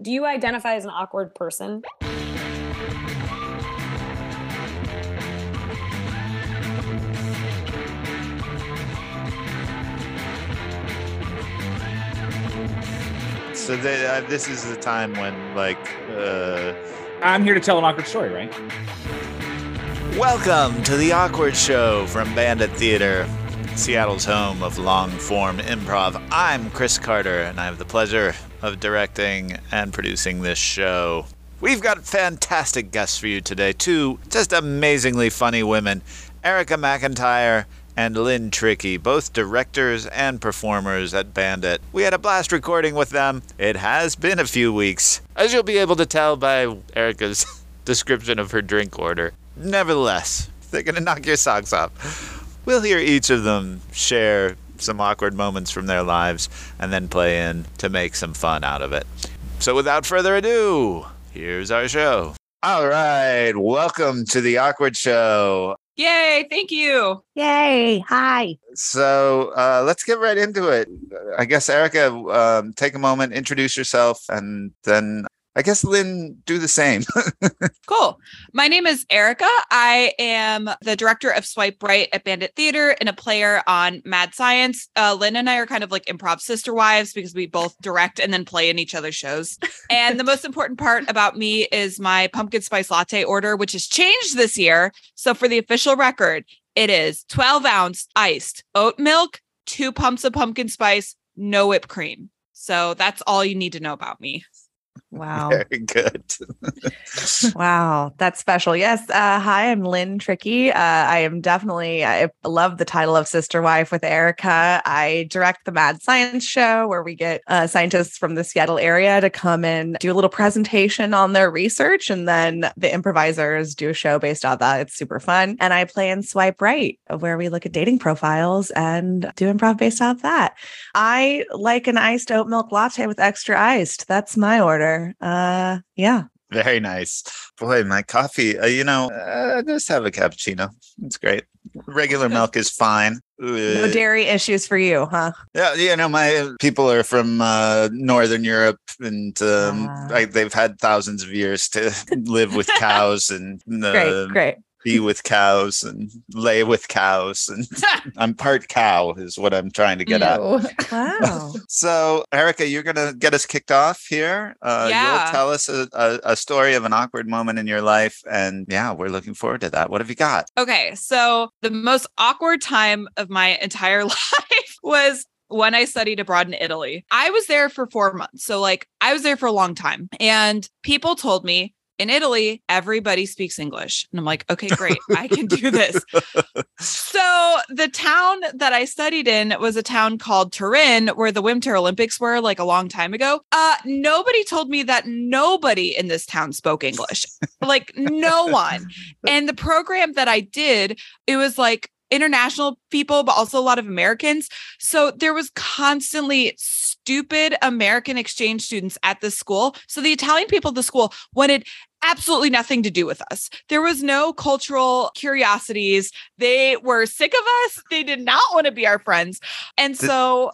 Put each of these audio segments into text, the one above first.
Do you identify as an awkward person? So they, uh, this is the time when, like, uh, I'm here to tell an awkward story, right? welcome to the Awkward Show from Bandit Theater, Seattle's home of long form improv. I'm Chris Carter, and I have the pleasure of directing and producing this show. We've got fantastic guests for you today, two just amazingly funny women, Erica McIntyre and Lynn Trickey, both directors and performers at Bandit. We had a blast recording with them. It has been a few weeks, as you'll be able to tell by Erica's description of her drink order. Nevertheless, they're going to knock your socks off. We'll hear each of them share some awkward moments from their lives and then play in to make some fun out of it. So without further ado, here's our show. All right, welcome to the Awkward Show. Yay, thank you. Yay. Hi. So uh, let's get right into it. I guess, Erica, um, take a moment, introduce yourself, and then I guess, Lynn, do the same. Cool. My name is Erica. I am the director of Swipe Right at Bandit Theater and a player on Mad Science. Uh, Lynn and I are kind of like improv sister wives because we both direct and then play in each other's shows. and the most important part about me is my pumpkin spice latte order, which has changed this year. So for the official record, it is 12 ounce iced oat milk, two pumps of pumpkin spice, no whipped cream. So that's all you need to know about me. Wow. Very good. wow. That's special. Yes. Uh, hi, I'm Lynn Trickey. Uh, I am definitely, I love the title of Sister Wife with Erica. I direct the Mad Science Show where we get uh, scientists from the Seattle area to come and do a little presentation on their research. And then the improvisers do a show based on that. It's super fun. And I play in Swipe Right, where we look at dating profiles and do improv based off that. I like an iced oat milk latte with extra iced. That's my order. Uh, yeah. Very nice. Boy, my coffee, uh, you know, uh, just have a cappuccino. It's great. Regular milk is fine. No dairy issues for you, huh? Yeah, you know, my people are from uh, Northern Europe, and um, Ah. like they've had thousands of years to live with cows and Great, great. Be with cows and lay with cows, and I'm part cow, is what I'm trying to get at. Wow. So, Erica, you're gonna get us kicked off here. Uh, Yeah. You'll tell us a, a, a story of an awkward moment in your life, and yeah, we're looking forward to that. What have you got? Okay, so the most awkward time of my entire life was when I studied abroad in Italy. I was there for four months. So, like, I was there for a long time. And people told me in Italy, everybody speaks English. And I'm like, okay, great. I can do this. So, the town that I studied in was a town called Turin, where the Winter Olympics were like a long time ago. Uh, nobody told me that nobody in this town spoke English, like, no one. And the program that I did, it was like international people, but also a lot of Americans. So there was constantly stupid American exchange students at the school. So the Italian people at the school wanted absolutely nothing to do with us. There was no cultural curiosities. They were sick of us. They did not want to be our friends. And so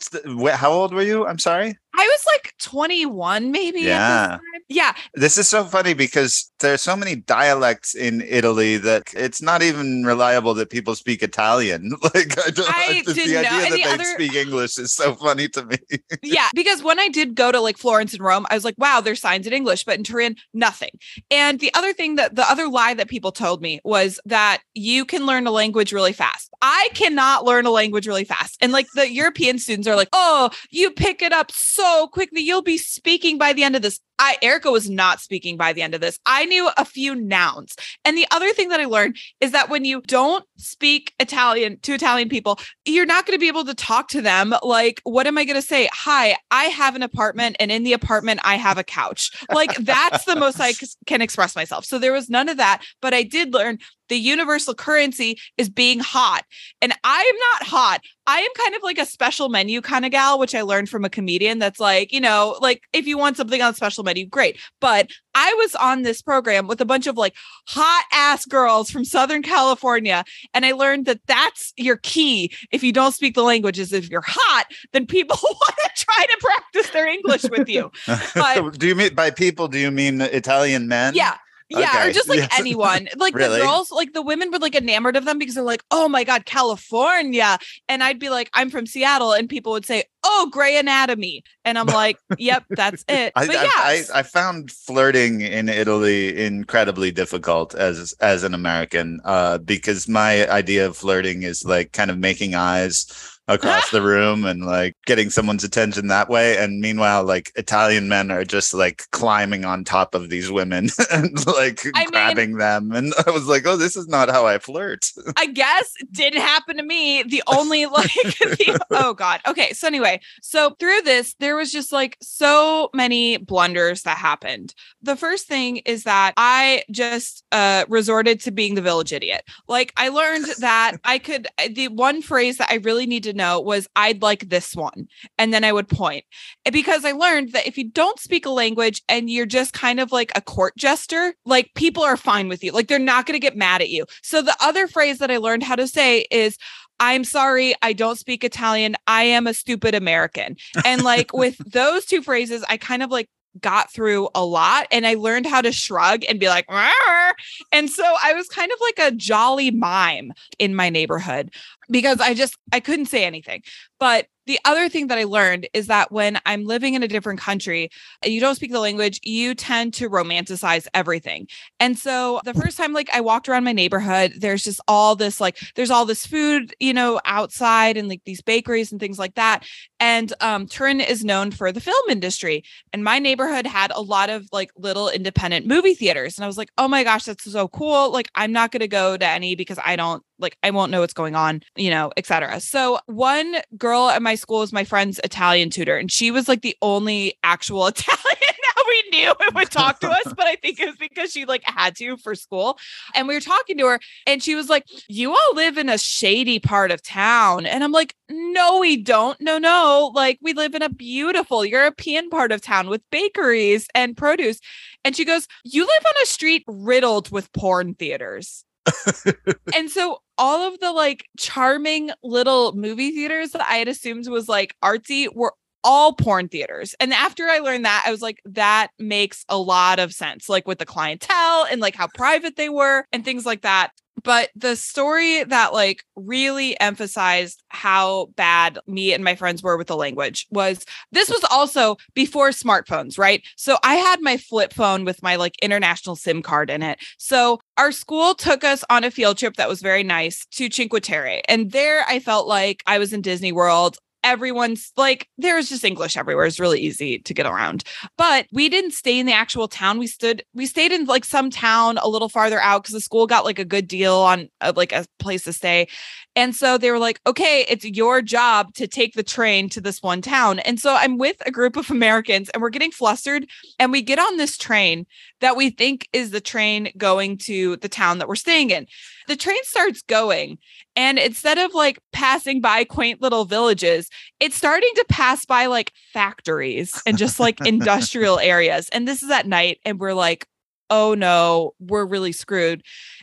How old were you? I'm sorry. I was like 21 maybe. Yeah. Yeah. This is so funny because there's so many dialects in Italy that it's not even reliable that people speak Italian. Like I don't, I the know. idea that the they other- speak English is so funny to me. yeah, because when I did go to like Florence and Rome, I was like, wow, there's signs in English, but in Turin, nothing. And the other thing that the other lie that people told me was that you can learn a language really fast. I cannot learn a language really fast. And like the European students are like, oh, you pick it up so quickly. You'll be speaking by the end of this. I, Erica was not speaking by the end of this. I knew a few nouns. And the other thing that I learned is that when you don't speak Italian to Italian people, you're not going to be able to talk to them. Like, what am I going to say? Hi, I have an apartment, and in the apartment, I have a couch. Like, that's the most I can express myself. So there was none of that. But I did learn the universal currency is being hot. And I am not hot. I am kind of like a special menu kind of gal, which I learned from a comedian that's like, you know, like if you want something on a special menu, great. But I was on this program with a bunch of like hot ass girls from Southern California. And I learned that that's your key. If you don't speak the languages, if you're hot, then people want to try to practice their English with you. But- do you mean by people? Do you mean Italian men? Yeah. Yeah, Okay, or just like yes. anyone. Like Really? the girls, like the women were like enamored of them because they're like, oh my God, California. And I'd be like, I'm from Seattle. And people would say, oh, Gray Anatomy. And I'm like, yep, that's it. I, but I, yeah. I, I found flirting in Italy incredibly difficult as as an American uh, because my idea of flirting is like kind of making eyes across the room and like getting someone's attention that way. And meanwhile, like Italian men are just like climbing on top of these women and like I mean- grabbing them. And I was like, oh, this is not how I flirt. I guess it didn't happen to me. The only like the, oh god. Okay, so anyway, so through this there was just like so many blunders that happened. The first thing is that I just uh resorted to being the village idiot. Like I learned that I could the one phrase that I really need to know was I'd like this one and then I would point. Eh, because I learned that if you don't speak a language and you're just kind of like a court jester, like people are fine with you. Like they're not going to get mad at you. So the other phrase that I learned how to say is I'm sorry, I don't speak Italian. I am a stupid American. And like with those two phrases, I kind of like got through a lot and I learned how to shrug and be like, "Rawr." and so I was kind of like a jolly mime in my neighborhood because I just I couldn't say anything. But the other thing that I learned is that when I'm living in a different country and you don't speak the language, you tend to romanticize everything. And so the first time like I walked around my neighborhood, there's just all this like there's all this food, you know, outside and like these bakeries and things like that. And um Turin is known for the film industry. And my neighborhood had a lot of like little independent movie theaters. And I was like, oh my gosh, that's so cool. Like I'm not gonna go to any because I don't like I won't know what's going on, you know, etc. So one girl at my school was my friend's Italian tutor, and she was like the only actual Italian that we knew and would talk to us. But I think it was because she like had to for school. And we were talking to her, and she was like, You all live in a shady part of town. And I'm like, No, we don't. No, no. Like we live in a beautiful European part of town with bakeries and produce. And she goes, You live on a street riddled with porn theaters and so all of the like charming little movie theaters that I had assumed was like artsy were all porn theaters. And after I learned that, I was like, that makes a lot of sense, like with the clientele and like how private they were and things like that. But the story that like really emphasized how bad me and my friends were with the language was this was also before smartphones, right? So I had my flip phone with my like international SIM card in it. So our school took us on a field trip that was very nice to Cinque Terre. And there I felt like I was in Disney World. Everyone's like, there's just English everywhere. It's really easy to get around. But we didn't stay in the actual town. We stood, we stayed in like some town a little farther out because the school got like a good deal on uh, like a place to stay. And so they were like, okay, it's your job to take the train to this one town. And so I'm with a group of Americans and we're getting flustered. And we get on this train that we think is the train going to the town that we're staying in. The train starts going. And instead of like passing by quaint little villages, it's starting to pass by like factories and just like industrial areas. And this is at night. And we're like, oh no, we're really screwed.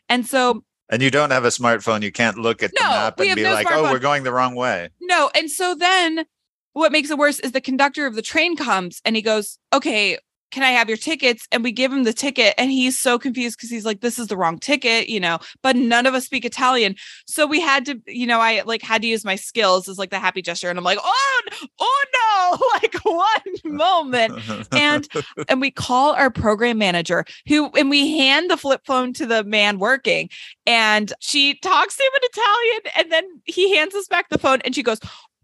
And so And you don't have a smartphone. You can't look at the map and be no like, oh, we're going the wrong way. No. And so then what makes it worse is the conductor of the train comes and he goes, Okay, can I have your tickets? And we give him the ticket and he's so confused because he's like, This is the wrong ticket, you know, but none of us speak Italian. So we had to, you know, I like had to use my skills as like the happy gesture. And I'm like, Oh, oh no, like one moment. And and we call our program manager who and we hand the flip phone to the man working and she talks to him in Italian and then he hands us back the phone and she goes,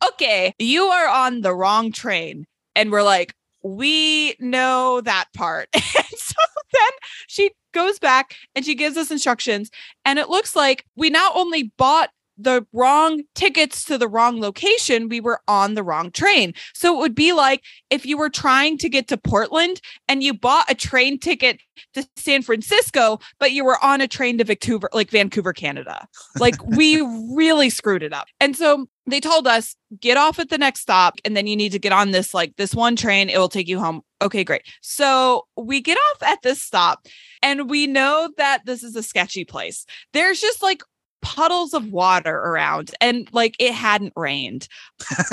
"Okay, you are on the wrong train." And we're like, "We know that part." and so then she goes back and she gives us instructions and it looks like we not only bought the wrong tickets to the wrong location, we were on the wrong train. So it would be like if you were trying to get to Portland and you bought a train ticket to San Francisco, but you were on a train to Vancouver, like Vancouver, Canada. Like we really screwed it up. And so they told us get off at the next stop and then you need to get on this like this one train it will take you home okay great so we get off at this stop and we know that this is a sketchy place there's just like puddles of water around and like it hadn't rained.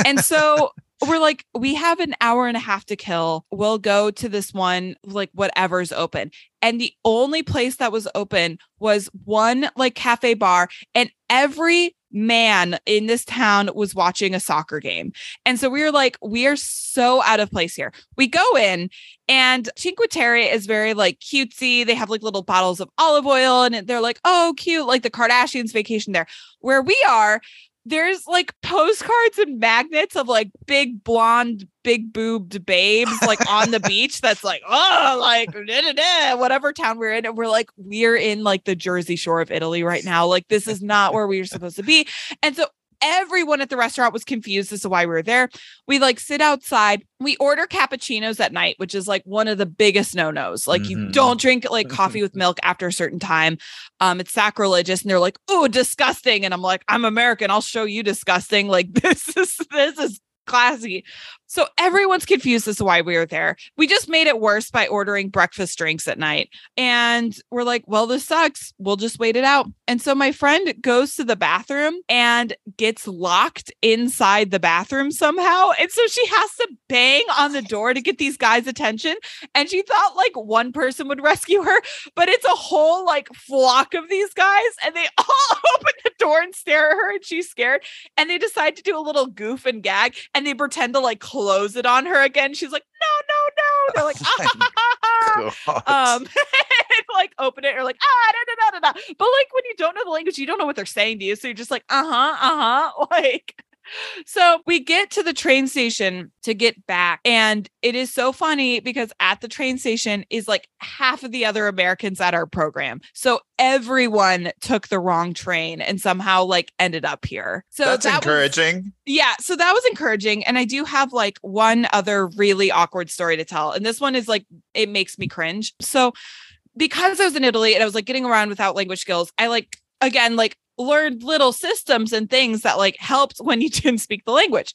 And so we're like we have an hour and a half to kill. We'll go to this one like whatever's open. And the only place that was open was one like cafe bar and every man in this town was watching a soccer game. And so we were like, we are so out of place here. We go in and Cinque Terre is very like cutesy. They have like little bottles of olive oil and they're like, oh, cute, like the Kardashians vacation there. Where we are, there's like postcards and magnets of like big blonde, big boobed babes like on the beach. That's like, oh, like da, da, da, whatever town we're in. And we're like, we're in like the Jersey shore of Italy right now. Like, this is not where we are supposed to be. And so everyone at the restaurant was confused as to why we were there. We like sit outside. We order cappuccinos at night, which is like one of the biggest no-nos. Like you Mhm. don't drink like coffee with milk after a certain time. Um, it's sacrilegious. And they're like, oh, disgusting. And I'm like, I'm American. I'll show you disgusting. Like this is this is classy. So everyone's confused as to why we were there. We just made it worse by ordering breakfast drinks at night. And we're like, well, this sucks. We'll just wait it out. And so my friend goes to the bathroom and gets locked inside the bathroom somehow. And so she has to bang on the door to get these guys' attention. And she thought like one person would rescue her, but it's a whole like flock of these guys. And they all open the door and stare at her, and she's scared. And they decide to do a little goof and gag and they pretend to like close it on her again. She's like, no, no, no. They're like, ah, um and like open it or like ah da, da, da, da, da. but like when you don't know the language you don't know what they're saying to you so you're just like uh-huh uh-huh like so we get to the train station to get back and it is so funny because at the train station is like half of the other americans at our program so everyone took the wrong train and somehow like ended up here so That's that was- encouraging. yeah, so that was encouraging. And I do have like one other really awkward story to tell. And this one is like, it makes me cringe. So, because I was in Italy and I was like getting around without language skills, I like, again, like learned little systems and things that like helped when you didn't speak the language.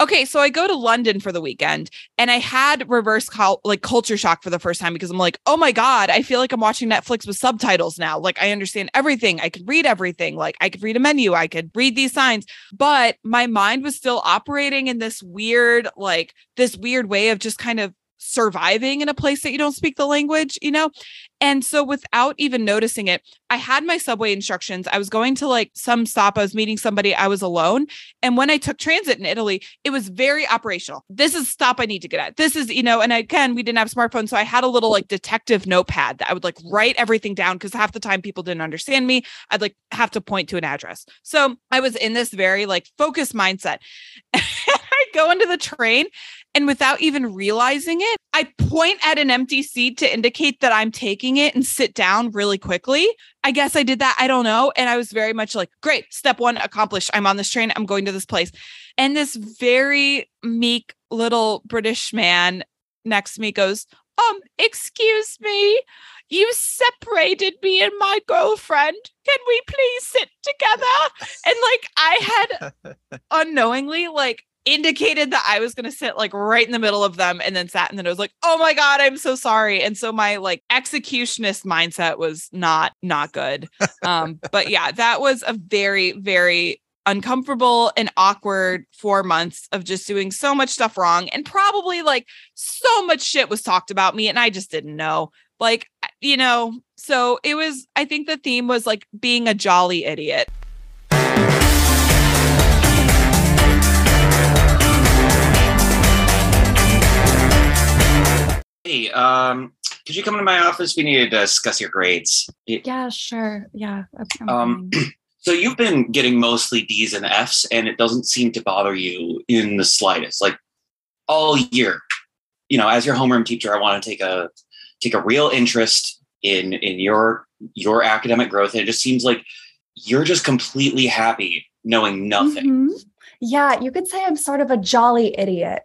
Okay, so I go to London for the weekend and I had reverse cul- like culture shock for the first time because I'm like, "Oh my god, I feel like I'm watching Netflix with subtitles now. Like I understand everything. I could read everything. Like I could read a menu, I could read these signs." But my mind was still operating in this weird like this weird way of just kind of surviving in a place that you don't speak the language, you know? And so without even noticing it, I had my subway instructions. I was going to like some stop, I was meeting somebody, I was alone. And when I took transit in Italy, it was very operational. This is stop I need to get at. This is, you know, and again, we didn't have smartphones. So I had a little like detective notepad that I would like write everything down because half the time people didn't understand me. I'd like have to point to an address. So I was in this very like focused mindset. I go into the train and without even realizing it, I point at an empty seat to indicate that I'm taking it and sit down really quickly. I guess I did that. I don't know. And I was very much like, great, step one accomplished. I'm on this train. I'm going to this place. And this very meek little British man next to me goes, um, excuse me, you separated me and my girlfriend. Can we please sit together? And like I had unknowingly like indicated that I was going to sit like right in the middle of them and then sat and then I was like, "Oh my god, I'm so sorry." And so my like executionist mindset was not not good. Um but yeah, that was a very very uncomfortable and awkward 4 months of just doing so much stuff wrong and probably like so much shit was talked about me and I just didn't know. Like, you know, so it was I think the theme was like being a jolly idiot. Hey, um, could you come into my office? We need to discuss your grades. Yeah, sure. Yeah. Um, so you've been getting mostly D's and F's, and it doesn't seem to bother you in the slightest. Like all year, you know, as your homeroom teacher, I want to take a take a real interest in in your your academic growth, and it just seems like you're just completely happy knowing nothing. Mhm. Yeah, you could say I'm sort of a jolly idiot.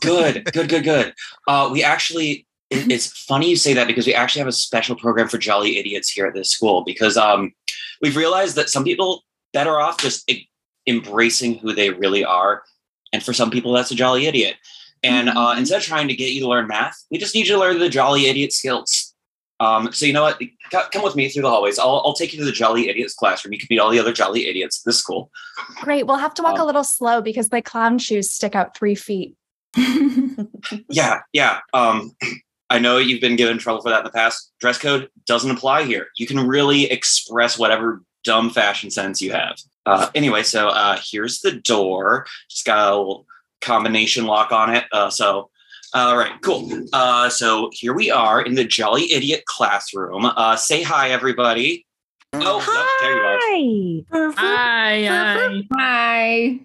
Good, good, good, good. Uh, we actually, it, it's funny you say that because we actually have a special program for jolly idiots here at this school because um, we've realized that some people better off just e- embracing who they really are, and for some people that's a jolly idiot. And uh, Mhm. instead of trying to get you to learn math, we just need you to learn the jolly idiot skills. Um, so you know what? Come with me through the hallways. I'll, I'll take you to the jolly idiots classroom. You can meet all the other jolly idiots at this school. Great. We'll have to walk Um, a little slow because the clown shoes stick out three feet. Yeah, yeah. Um, I know you've been given trouble for that in the past. Dress code doesn't apply here. You can really express whatever dumb fashion sense you have. Uh, anyway, so uh, here's the door. Just got a little combination lock on it. Uh, so, all right, cool. Uh, so here we are in the Jolly Idiot classroom. Uh, say hi, everybody. Oh, no, there you are. Hi. Hi, hi. Hi.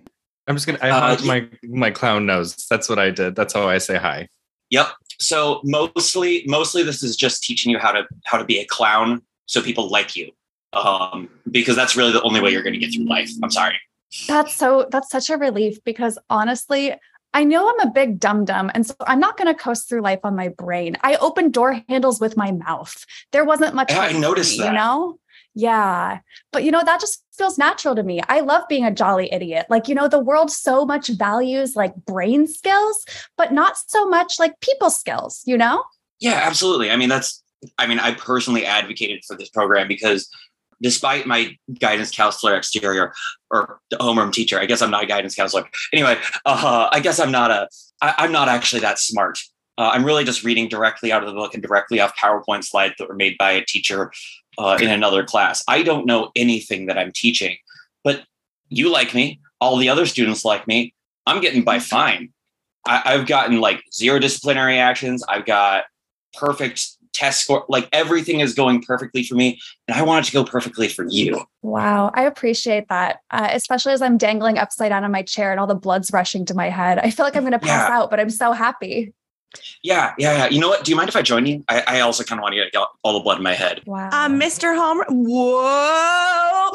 I'm just gonna. I Uh, honked my my clown nose. That's what I did. That's how I say hi. Yep. So mostly, mostly this is just teaching you how to how to be a clown, so people like you. Um, because that's really the only way you're going to get through life. I'm sorry. That's so that's such a relief because honestly, I know I'm a big dum dum, and so I'm not going to coast through life on my brain. I open door handles with my mouth. There wasn't much. Yeah, I for me, noticed You know, yeah, but you know that just feels natural to me. I love being a jolly idiot. Like you know, the world so much values like brain skills, but not so much like people skills. You know. Yeah, absolutely. I mean, that's. I mean, I personally advocated for this program because, despite my guidance counselor exterior or the homeroom teacher, I guess I'm not a guidance counselor. Anyway, uh, I guess I'm not a. I, I'm not actually that smart. Uh, I'm really just reading directly out of the book and directly off PowerPoint slides that were made by a teacher uh, in another class. I don't know anything that I'm teaching, but you like me. All the other students like me. I'm getting by fine. I, I've gotten like zero disciplinary actions. I've got perfect test score. Like everything is going perfectly for me, and I want it to go perfectly for you. Wow, I appreciate that, uh, especially as I'm dangling upside down in my chair and all the blood's rushing to my head. I feel like I'm going to pass Yeah. out, but I'm so happy. Yeah, yeah, yeah. You know what? Do you mind if I join you? I, I also kind of want to get all the blood in my head. Wow. Um, Mr. Homer. Whoa.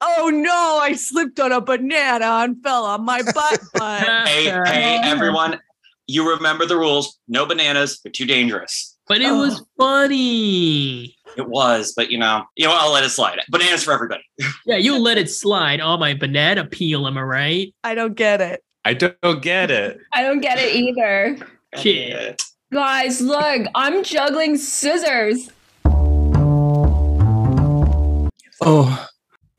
oh no, I slipped on a banana and fell on my butt. butt. Hey, hey, everyone! You remember the rules. No bananas. They're too dangerous. But it was oh. funny. It was, but you know, you know. I'll let it slide. Bananas for everybody. Yeah, you let it slide. Oh, my banana peel, am I right? I don't get it. I don't get it. I don't get it either. Shit. Guys, look, I'm juggling scissors. Oh,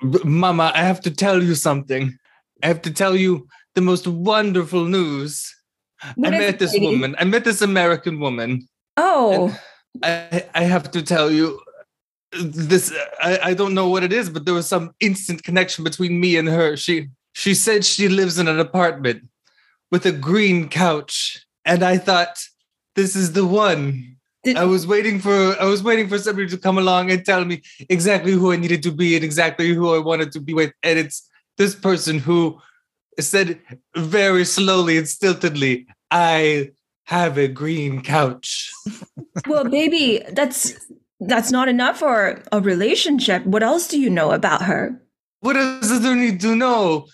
Mama, I have to tell you something. I have to tell you the most wonderful news. What I met this Katie? woman. I met this American woman. Oh, I, I have to tell you this I, I don't know what it is but there was some instant connection between me and her she she said she lives in an apartment with a green couch and i thought this is the one Did- i was waiting for i was waiting for somebody to come along and tell me exactly who i needed to be and exactly who i wanted to be with and it's this person who said very slowly and stiltedly i have a green couch well, baby, that's that's not enough for a relationship. What else do you know about her? what does there need to know?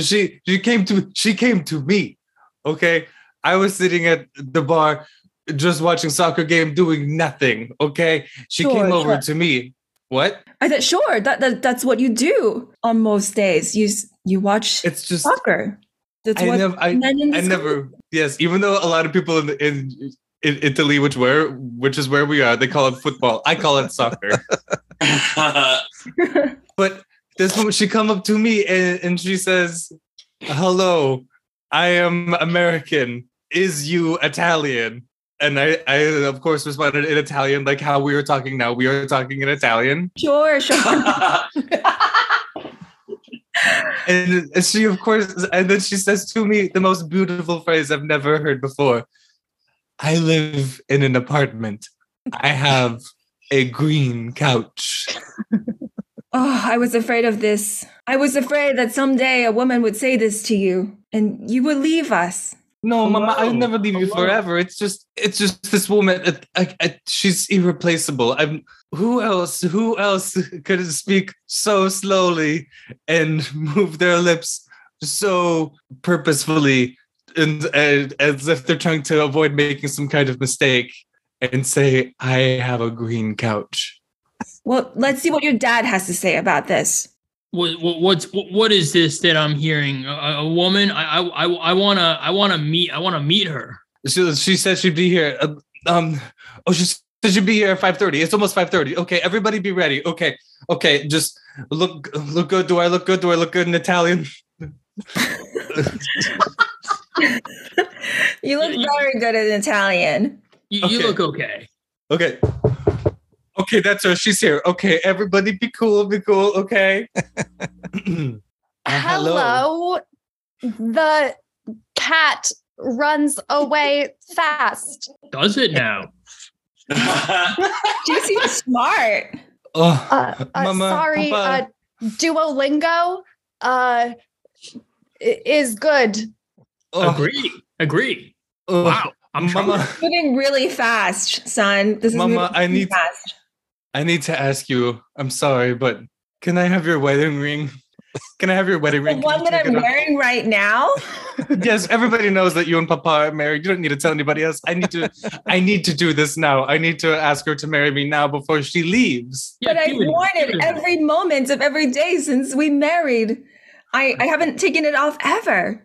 She she came to she came to me. Okay. I was sitting at the bar just watching soccer game doing nothing. Okay. She Sure, came over sure. to me. What? I thought, sure, that, that that's what you do on most days. You you watch It's just soccer. That's I what never I, men I never yes, even though a lot of people in in in Italy, which where which is where we are, they call it football. I call it soccer. But this woman, she come up to me and, and she says, "Hello, I am American. Is you Italian?" And I, I of course responded in Italian, like how we are talking now. We are talking in Italian, Sure, sure. and she, of course, and then she says to me the most beautiful phrase I've never heard before. I live in an apartment. I have a green couch. Oh, I was afraid of this. I was afraid that someday a woman would say this to you and you would leave us. No, oh, Mama, I'll never leave oh, you forever. It's just, it's just this woman. I, I, she's irreplaceable. I'm. Who else? Who else could speak so slowly and move their lips so purposefully, and, and as if they're trying to avoid making some kind of mistake, and say, "I have a green couch." Well, let's see what your dad has to say about this. What, what what's what, what is this that I'm hearing? A, a woman? I I I, I wanna I wanna meet I wanna meet her. She, she said she'd be here. uh, Um. Oh, she said she'd be here at five thirty. It's almost five thirty. Okay, everybody, be ready. Okay, okay. Just look, look good. Do I look good? Do I look good in Italian? You look very good in Italian. You, Okay. you look okay. Okay. Okay, that's her. She's here. Okay, everybody, be cool. Be cool. Okay. Uh, Hello. The cat runs away fast. Does it now? She seems smart. Oh, Uh, uh, Mama, sorry, Papa. uh, Duolingo uh, is good. oh, Agree. Agree. oh, Wow. I'm Mama. Moving really fast, son. This is Mama, moving I really need- fast. I need to ask you. I'm sorry, but can I have your wedding ring? Can I have your wedding The ring? The one that I'm it off? wearing right now. yes, everybody knows that you and Papa are married. You don't need to tell anybody else. I need to. I need to do this now. I need to ask her to marry me now before she leaves. Yeah, I've it. worn it every moment of every day since we married. I, I haven't taken it off ever.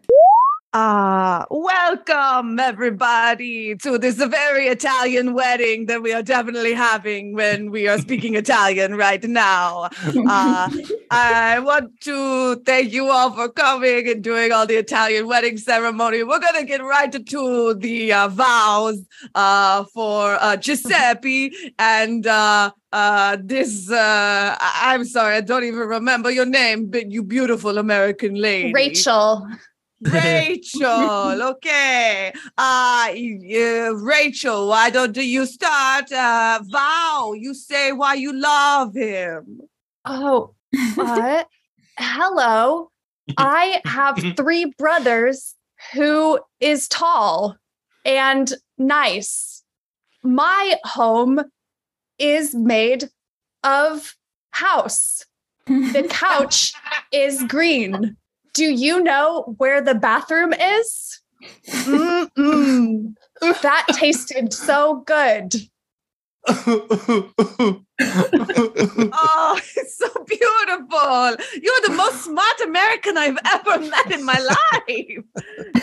Ah, welcome everybody to this very Italian wedding that we are definitely having when we are speaking Italian right now. Uh, I want to thank you all for coming and doing all the Italian wedding ceremony. We're going to get right to the uh, vows uh, for uh, Giuseppe and uh, uh, this. Uh, I- I'm sorry, I don't even remember your name, but you beautiful American lady. Rachel. Rachel, okay. Uh, uh, Rachel, why don't you start? Uh, Vow, you say why you love him. Oh, uh, hello. I have three brothers who is tall and nice. My home is made of house. The couch is green. Do you know where the bathroom is? That tasted so good. Oh, it's so beautiful. You're the most smart American I've ever met in my life.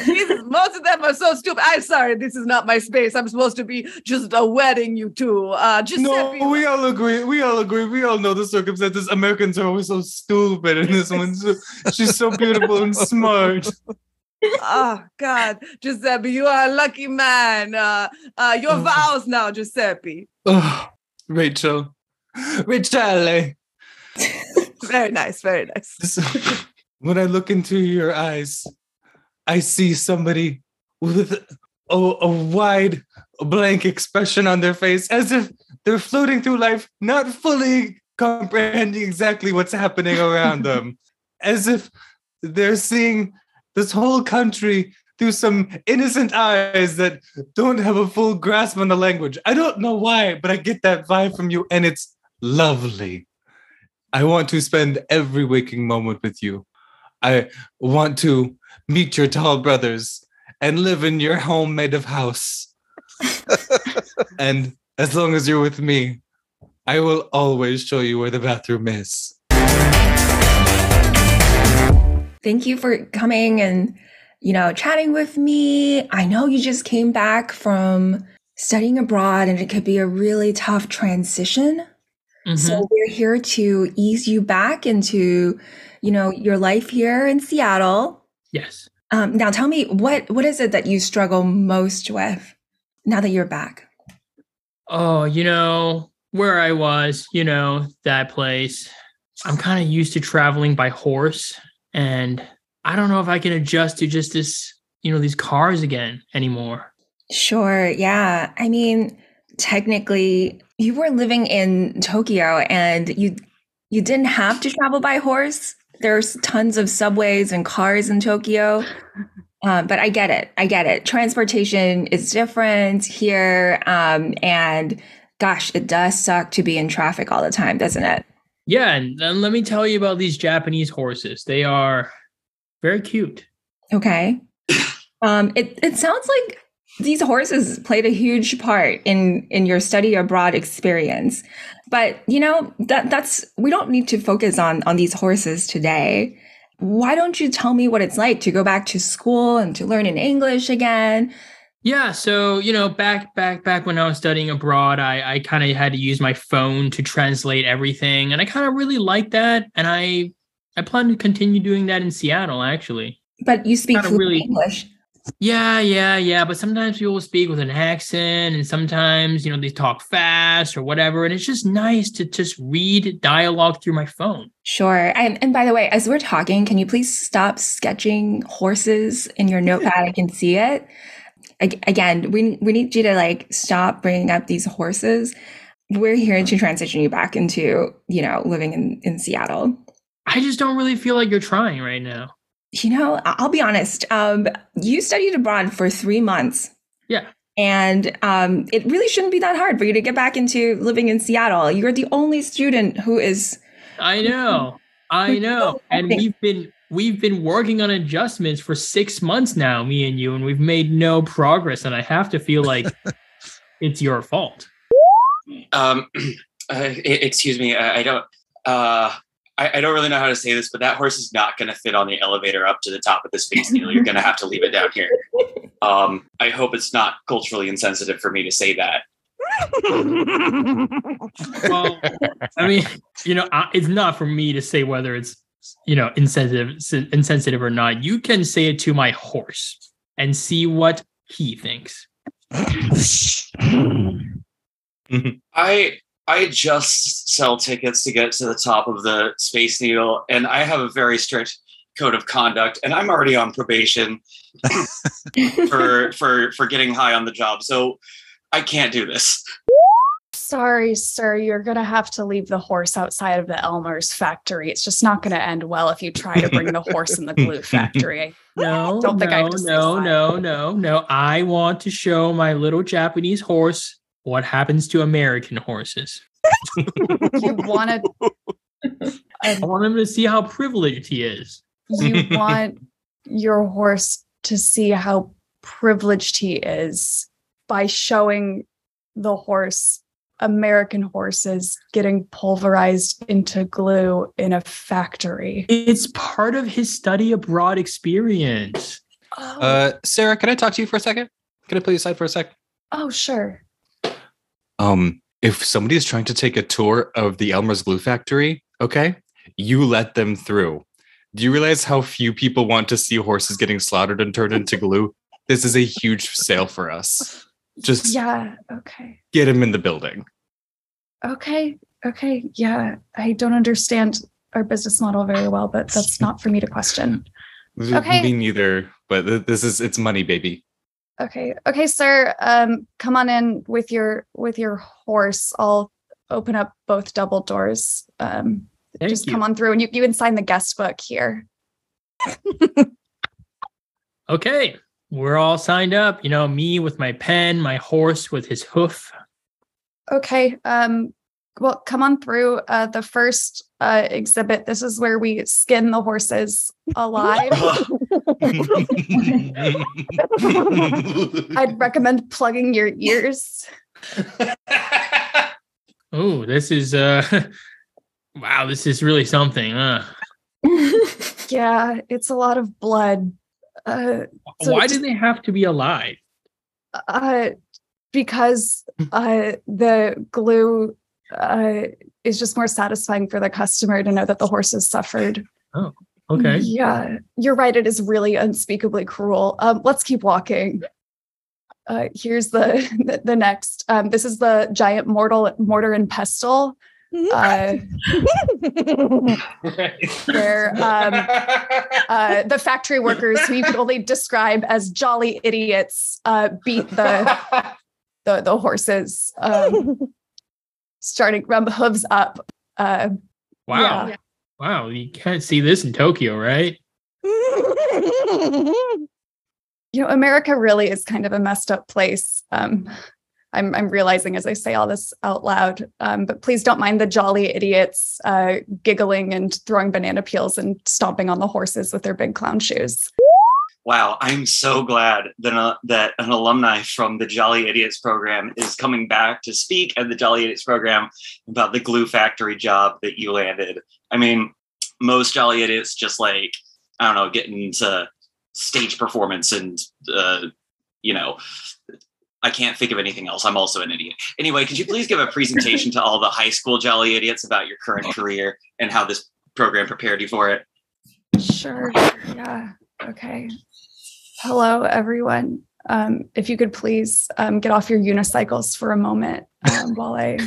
Jesus, most of them are so stupid. I'm sorry, this is not my space. I'm supposed to be just a wedding you two. Uh, no, we all agree. We all agree. We all know the circumstances. Americans are always so stupid, and this one's she's so beautiful and smart. Oh God, Giuseppe, you are a lucky man. Uh, uh, your Oh. vows now, Giuseppe. Oh, Rachel, Rachel. Very nice, very nice. This- when I look into your eyes, I see somebody with a, a wide blank expression on their face, as if they're floating through life, not fully comprehending exactly what's happening around them, as if they're seeing this whole country through some innocent eyes that don't have a full grasp on the language. I don't know why, but I get that vibe from you, and it's lovely. I want to spend every waking moment with you. I want to meet your tall brothers and live in your home made of house. and as long as you're with me, I will always show you where the bathroom is. Thank you for coming and, you know, chatting with me. I know you just came back from studying abroad and it could be a really tough transition. Mhm. So we're here to ease you back into, you know, your life here in Seattle. yes. Um, now tell me what what is it that you struggle most with now that you're back? Oh, you know, where I was, you know, that place. I'm kind of used to traveling by horse and I don't know if I can adjust to just this, you know, these cars again anymore. Sure, yeah. I mean, technically you were living in Tokyo and you you didn't have to travel by horse. There's tons of subways and cars in Tokyo. Um, but I get it. I get it. Transportation is different here. Um, and gosh, it does suck to be in traffic all the time, doesn't it? Yeah, and then let me tell you about these Japanese horses. They are very cute. Okay. Um, it, it sounds like these horses played a huge part in in your study abroad experience but you know that that's we don't need to focus on on these horses today why don't you tell me what it's like to go back to school and to learn in english again Yeah, so you know, back back back when I was studying abroad, I I kind of had to use my phone to translate everything, and I kind of really liked that, and I I plan to continue doing that in Seattle, actually. but you speak really- english Yeah, yeah, yeah. But sometimes people speak with an accent, and sometimes you know they talk fast or whatever, and it's just nice to just read dialogue through my phone. sure and, and by the way as we're talking can you please stop sketching horses in your notepad i can see it again we, we need you to like stop bringing up these horses we're here to transition you back into you know living in, in seattle I just don't really feel like you're trying right now. You know, I'll be honest. Um, you studied abroad for three months. Yeah. And um, it really shouldn't be that hard for you to get back into living in Seattle. You're the only student who is. I know, I know, and we've been we've been working on adjustments for six months now, me and you, and we've made no progress. And I have to feel like it's your fault. Um, uh, excuse me, I, I don't. Uh, I, I don't really know how to say this, but that horse is not going to fit on the elevator up to the top of the space needle. You're going to have to leave it down here. Um, I hope it's not culturally insensitive for me to say that. Well, I mean, you know, I, it's not for me to say whether it's you know insensitive insensitive or not. You can say it to my horse and see what he thinks. I I just sell tickets to get to the top of the Space Needle, and I have a very strict code of conduct, and I'm already on probation for for for getting high on the job. So I can't do this. Sorry, sir, you're going to have to leave the horse outside of the Elmer's factory. It's just not going to end well if you try to bring the horse in the glue factory. No, Don't think I no, have no, no, no, no. I want to show my little Japanese horse what happens to American horses. You want to I want him to see how privileged he is. you want your horse to see how privileged he is by showing the horse American horses getting pulverized into glue in a factory. It's part of his study abroad experience. Oh, Uh, Sarah, can I talk to you for a second? Can I pull you aside for a sec? oh, sure. Um, if somebody is trying to take a tour of the Elmer's glue factory, okay, you let them through. Do you realize how few people want to see horses getting slaughtered and turned into glue? This is a huge sale for us. Just Yeah. Okay. get him in the building. Okay. Okay. Yeah. I don't understand our business model very well, but that's not for me to question. Okay. Me neither, but this is it's money, baby. Okay. Okay, sir. Um, come on in with your with your horse. I'll open up both double doors. Um, Thank just you. come on through and you, you can sign the guest book here. Okay, we're all signed up. You know, me with my pen, my horse with his hoof. Okay. Um, well, come on through. Uh, the first uh, exhibit. This is where we skin the horses alive. I'd recommend plugging your ears. Oh, this is uh wow, this is really something. Uh, Yeah, it's a lot of blood. Uh, So why do they have to be alive? uh, because uh, the glue uh, is just more satisfying for the customer to know that the horse has suffered. Oh, okay. Yeah, you're right. It is really unspeakably cruel. Um, let's keep walking. Uh, here's the, the the next. Um, this is the giant mortal mortar and pestle. Uh, where um, uh, the factory workers, who you could only describe as jolly idiots, uh, beat the the, the horses, um, starting from hooves up. Uh, Wow. Yeah. Wow, you can't see this in Tokyo, right? you know, America really is kind of a messed up place. Um, I'm, I'm realizing as I say all this out loud, um, but please don't mind the jolly idiots uh, giggling and throwing banana peels and stomping on the horses with their big clown shoes. Wow, I'm so glad that, uh, that an alumni from the Jolly Idiots program is coming back to speak at the Jolly Idiots program about the glue factory job that you landed. I mean, most Jolly Idiots just like, I don't know, getting into stage performance and, uh, you know, I can't think of anything else. I'm also an idiot. Anyway, could you please give a presentation to all the high school Jolly Idiots about your current career and how this program prepared you for it? Sure. Yeah. Okay. Hello, everyone. Um, if you could please um, get off your unicycles for a moment um, while I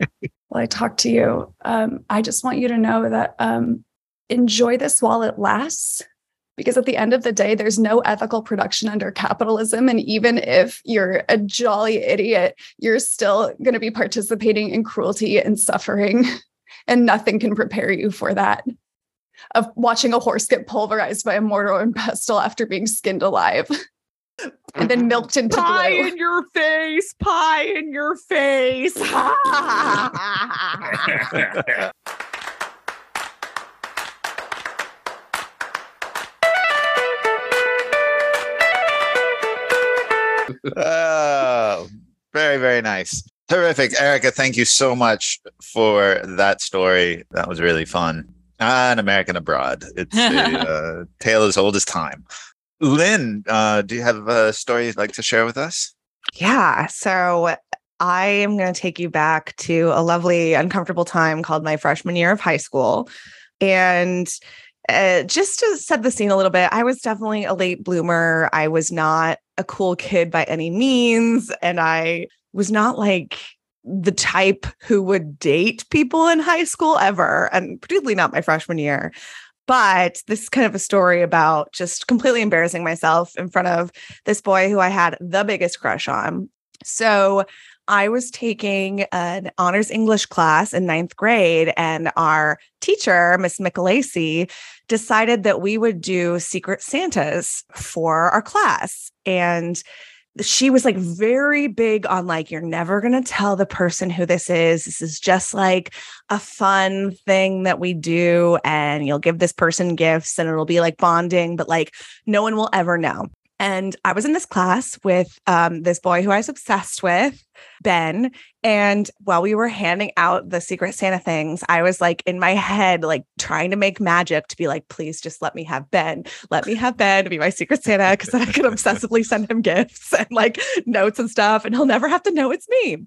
while I talk to you. Um, I just want you to know that um, enjoy this while it lasts, because at the end of the day, there's no ethical production under capitalism, and even if you're a jolly idiot, you're still going to be participating in cruelty and suffering, and nothing can prepare you for that. Of watching a horse get pulverized by a mortar and pestle after being skinned alive. And then mm-hmm. milked into pie glue. in your face, pie in your face. oh, very, very nice. Terrific. Erica, thank you so much for that story. That was really fun. Ah, an American Abroad. It's a uh, tale as old as time. Lynn, uh, do you have a story you'd like to share with us? Yeah. So I am going to take you back to a lovely, uncomfortable time called my freshman year of high school. And uh, just to set the scene a little bit, I was definitely a late bloomer. I was not a cool kid by any means. And I was not like the type who would date people in high school ever, and particularly not my freshman year. But this is kind of a story about just completely embarrassing myself in front of this boy who I had the biggest crush on. So I was taking an honors English class in ninth grade, and our teacher, Miss Michelacey, decided that we would do Secret Santas for our class. And she was like very big on like you're never going to tell the person who this is this is just like a fun thing that we do and you'll give this person gifts and it'll be like bonding but like no one will ever know and I was in this class with um, this boy who I was obsessed with, Ben. And while we were handing out the Secret Santa things, I was like in my head, like trying to make magic to be like, please just let me have Ben. Let me have Ben to be my Secret Santa because then I could obsessively send him gifts and like notes and stuff, and he'll never have to know it's me.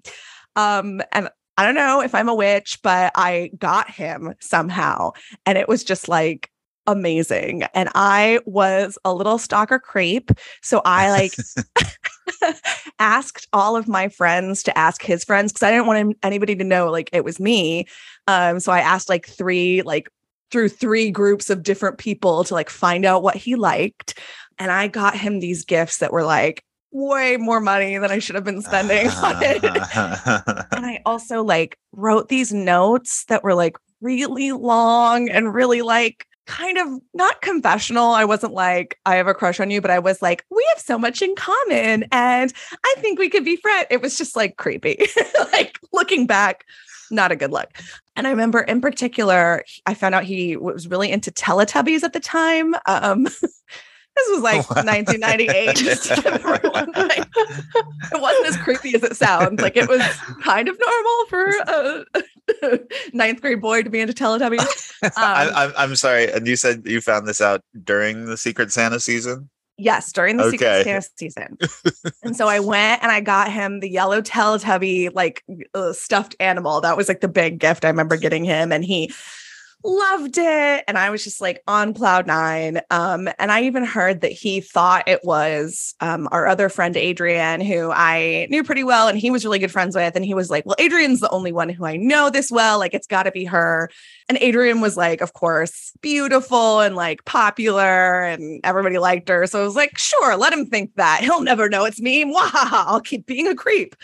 Um, and I don't know if I'm a witch, but I got him somehow. And it was just like amazing. And I was a little stalker creep. So I like asked all of my friends to ask his friends because I didn't want him, anybody to know like it was me. Um, so I asked like three, like through three groups of different people to like find out what he liked. And I got him these gifts that were like way more money than I should have been spending on it. and I also like wrote these notes that were like really long and really like kind of not confessional. I wasn't like, I have a crush on you, but I was like, we have so much in common and I think we could be friends. It was just like creepy. like looking back, not a good look. And I remember in particular, I found out he was really into Teletubbies at the time. Um, This was like 1998. Like, it wasn't as creepy as it sounds. Like it was kind of normal for a ninth grade boy to be into Teletubbies. Um, I, I'm sorry. And you said you found this out during the Secret Santa season? Yes, during the Okay. Secret Santa season. and so I went and I got him the yellow Teletubby, like uh, stuffed animal. That was like the big gift I remember getting him. And he loved it. And I was just like on cloud nine. Um, and I even heard that he thought it was um, our other friend, Adrian, who I knew pretty well and he was really good friends with. And he was like, Well, Adrian's the only one who I know this well. Like, it's got to be her. And Adrian was like, of course, beautiful and like popular, and everybody liked her. So I was like, sure, let him think that. He'll never know it's me. Wahaha, I'll keep being a creep.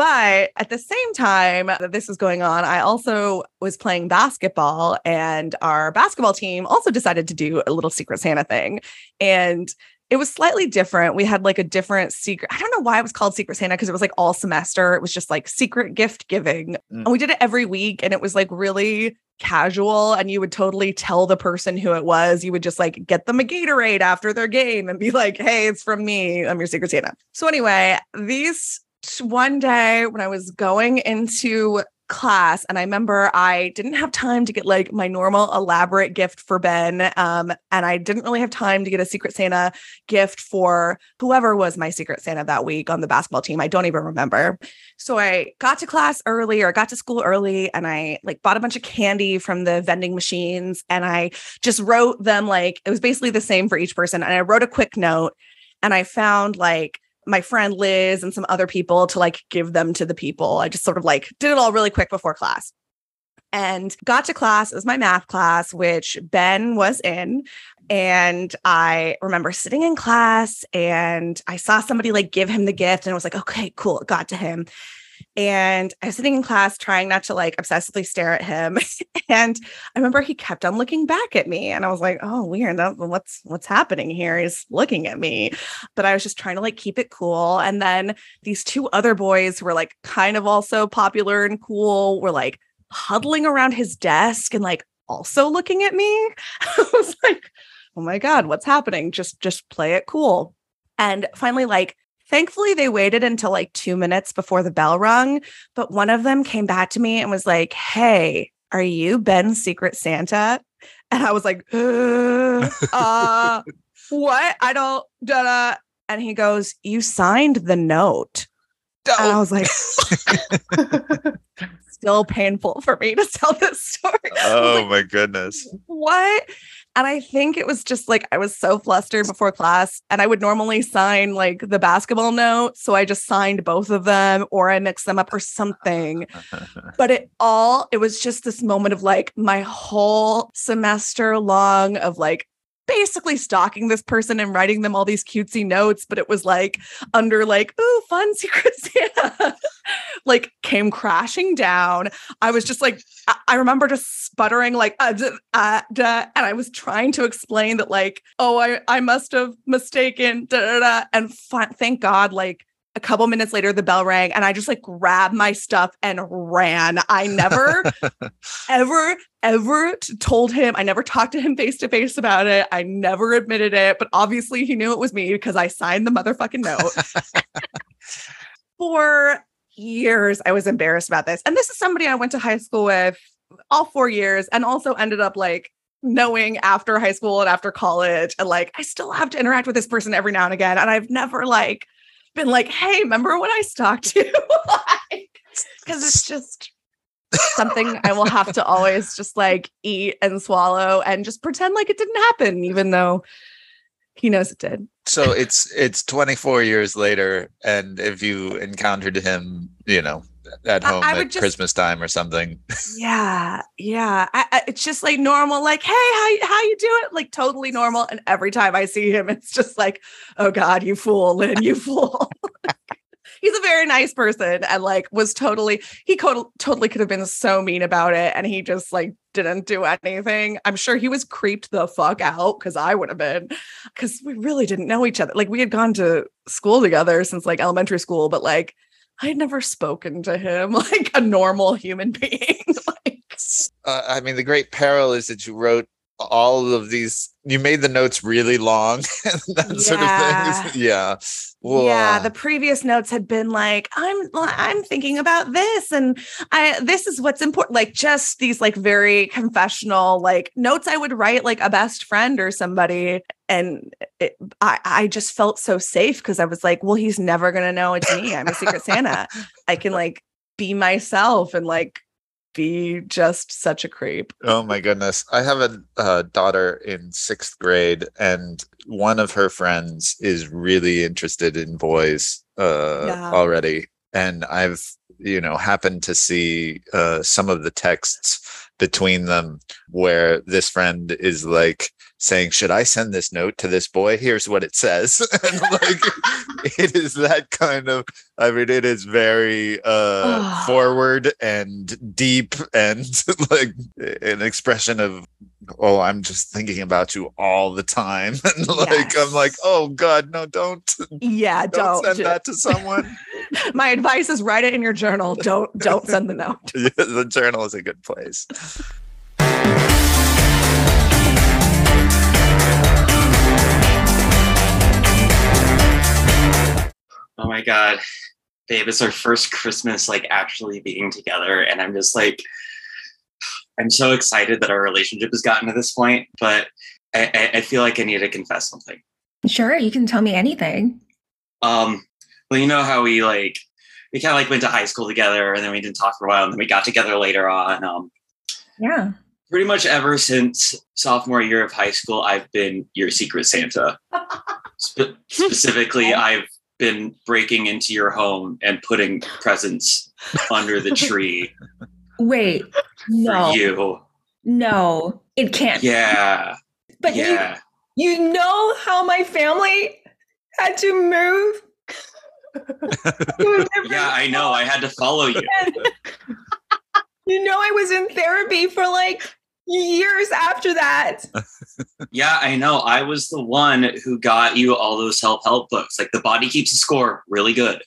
But at the same time that this was going on, I also was playing basketball, and our basketball team also decided to do a little Secret Santa thing. And it was slightly different. We had like a different secret. I don't know why it was called Secret Santa because it was like all semester. It was just like secret gift giving. Mm. And we did it every week and it was like really casual and you would totally tell the person who it was. You would just like get them a Gatorade after their game and be like, "Hey, it's from me. I'm your Secret Santa." So anyway, these one day when I was going into class and I remember I didn't have time to get like my normal elaborate gift for Ben um and I didn't really have time to get a secret Santa gift for whoever was my secret Santa that week on the basketball team. I don't even remember. So I got to class early or I got to school early and I like bought a bunch of candy from the vending machines and I just wrote them like it was basically the same for each person and I wrote a quick note and I found like my friend Liz and some other people to like give them to the people. I just sort of like did it all really quick before class and got to class. It was my math class, which Ben was in. And I remember sitting in class and I saw somebody like give him the gift and I was like, okay, cool. It got to him. And I was sitting in class trying not to like obsessively stare at him. and I remember he kept on looking back at me. And I was like, oh, weird. That- What's what's happening here? He's looking at me. But I was just trying to like keep it cool. And then these two other boys were like kind of also popular and cool were like huddling around his desk and like also looking at me. I was like, oh my God, what's happening? Just just play it cool. And finally, like Thankfully, they waited until like two minutes before the bell rung. But one of them came back to me and was like, Hey, are you Ben's Secret Santa? And I was like, uh, uh what? I don't, da And he goes, You signed the note. And I was like, still painful for me to tell this story. Oh like, my goodness. what? And I think it was just like I was so flustered before class, and I would normally sign like the basketball note. So I just signed both of them, or I mixed them up or something. But it all, it was just this moment of like my whole semester long of like basically stalking this person and writing them all these cutesy notes. But it was like under like, ooh, fun secret Santa, like came crashing down. I was just like, I, I remember just sputtering like, uh, uh, duh, and I was trying to explain that like, oh, I, I must have mistaken, da, da, da. and fi- thank God, like a couple minutes later, the bell rang, and I just like grabbed my stuff and ran. I never, ever, ever told him. I never talked to him face to face about it. I never admitted it, but obviously he knew it was me because I signed the motherfucking note. For years, I was embarrassed about this. And this is somebody I went to high school with all four years and also ended up like knowing after high school and after college. And like, I still have to interact with this person every now and again. And I've never like been like, hey, remember when I stalked you? Because it's just something I will have to always just like eat and swallow and just pretend like it didn't happen, even though he knows it did. So it's it's 24 years later, and if you encountered him, you know, at home I at just- Christmas time or something, Yeah, yeah. I, I, it's just like normal, like, hey, how how you doing? Like totally normal. And every time I see him, it's just like, oh God, you fool, Lynn, you fool. He's a very nice person and like was totally he co- totally could have been so mean about it and he just like didn't do anything. I'm sure he was creeped the fuck out because I would have been because we really didn't know each other. Like we had gone to school together since like elementary school, but like I had never spoken to him like a normal human being. like, uh, I mean, the great peril is that you wrote all of these. You made the notes really long, and that sort of thing. Yeah. yeah, Whoa. the previous notes had been like, I'm I'm thinking about this, and I this is what's important. Like just these like very confessional like notes I would write like a best friend or somebody, and it, I I just felt so safe because I was like, well, he's never gonna know it's me. I'm a secret Santa. I can like be myself and like be just such a creep. Oh my goodness. I have a uh, daughter in sixth grade, and one of her friends is really interested in boys uh, Yeah. already. And I've, you know, happened to see uh, some of the texts between them where this friend is like saying, Should I send this note to this boy? Here's what it says. and like, it is that kind of, I mean, it is very uh, forward and deep and like an expression of oh, I'm just thinking about you all the time. and like, I'm like, oh God, no, don't, Yeah, don't, don't. send ju- that to someone. My advice is write it in your journal. Don't don't send the note. the journal is a good place. Oh my god, babe, it's our first Christmas like actually being together, and I'm just like, I'm so excited that our relationship has gotten to this point. But I, I, feel like I need to confess something. Sure, you can tell me anything. Um, well, you know how we like we kind of like went to high school together, and then we didn't talk for a while, and then we got together later on. Um, Yeah. pretty much ever since sophomore year of high school, I've been your secret Santa. Spe- specifically, I've been breaking into your home and putting presents under the tree Wait. No. for you. No. It can't. Yeah, But yeah. you you know how my family had to move? To a different Yeah, I know. I had to follow you. You know, I was in therapy for like years after that. Yeah, I know. I was the one who got you all those self-help books. Like the body keeps a score really good.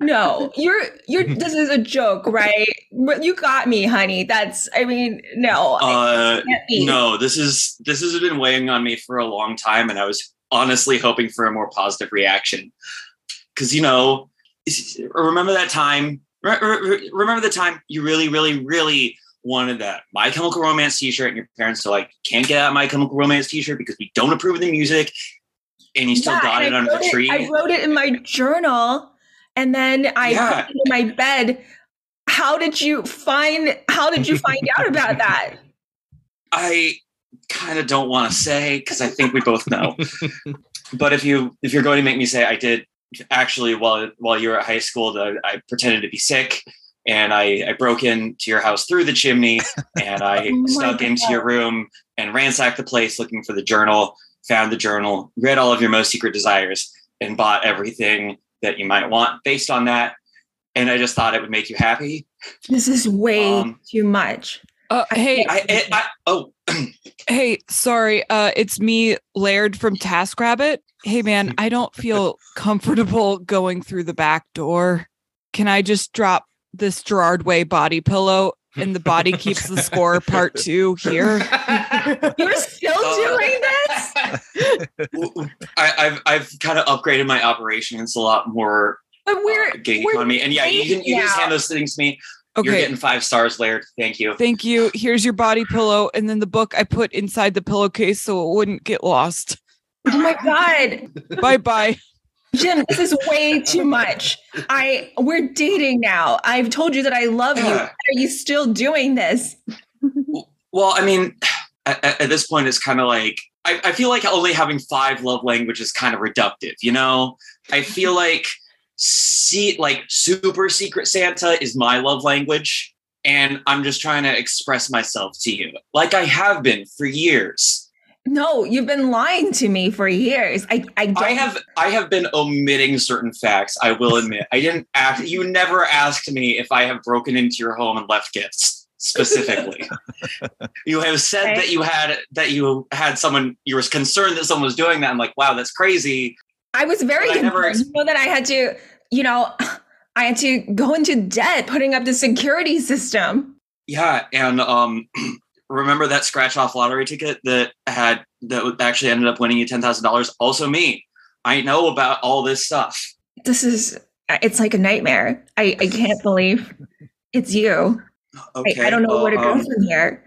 No, you're you're. This is a joke, right? But you got me, honey. That's. I mean, no. Uh no, this is this has been weighing on me for a long time, and I was honestly hoping for a more positive reaction. Because you know, remember that time? re- re- Remember the time you really, really, really wanted that My Chemical Romance T-shirt, and your parents are like, "Can't get that My Chemical Romance T-shirt because we don't approve of the music," and you still Yeah, got it I under the tree. I wrote it in my journal, and then I Yeah. put it in my bed. How did you find? How did you find out about that? I kind of don't want to say because I think we both know. but if you if you're going to make me say, I did actually while while you were at high school, the, I pretended to be sick and I, I broke into your house through the chimney and I Oh snuck into your room and ransacked the place looking for the journal. Found the journal, read all of your most secret desires, and bought everything that you might want based on that. And I just thought it would make you happy. This is way Um, too much. Uh, hey, I, I, I oh hey, sorry. Uh, it's me, Laird from TaskRabbit. Hey, man, I don't feel comfortable going through the back door. Can I just drop this Gerard Way body pillow and the body keeps the score part two here? You're still Uh, doing this, I, I've I've kind of upgraded my operation. It's a lot more but uh, we're gig we're economy. And yeah, you can you can just hand those things to me. Okay. You're getting five stars, Laird. Thank you. Thank you. Here's your body pillow. And then the book I put inside the pillowcase so it wouldn't get lost. Oh my god, Bye bye. Jim, this is way too much. I we're dating now. I've told you that I love you. Are you still doing this? Well, I mean, at, at- this point, it's kind of like I, I feel like only having five love languages is kind of reductive. You know, I feel like see like super secret Santa is my love language, and I'm just trying to express myself to you, like I have been for years. No, you've been lying to me for years. I I don't I have I have been omitting certain facts. I will admit. I didn't ask. You never asked me if I have broken into your home and left gifts specifically. you have said Okay. that you had that you had someone. You were concerned that someone was doing that. I'm like, wow, that's crazy. I was very But I never concerned. That I had to, you know, I had to go into debt putting up the security system. Yeah, and um, remember that scratch off lottery ticket that had that actually ended up winning you ten thousand dollars. Also me. I know about all this stuff. This is it's like a nightmare. I, I can't believe it's you. Okay, I, I don't know well, where to go um, from here.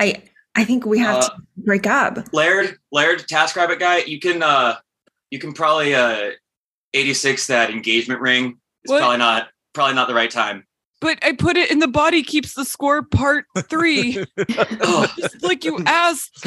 I I think we have uh, to break up. Laird, Laird, TaskRabbit guy, you can uh you can probably uh 86 that engagement ring. It's What? probably not probably not the right time. But I put it in the body keeps the score part three, Oh, just like you asked.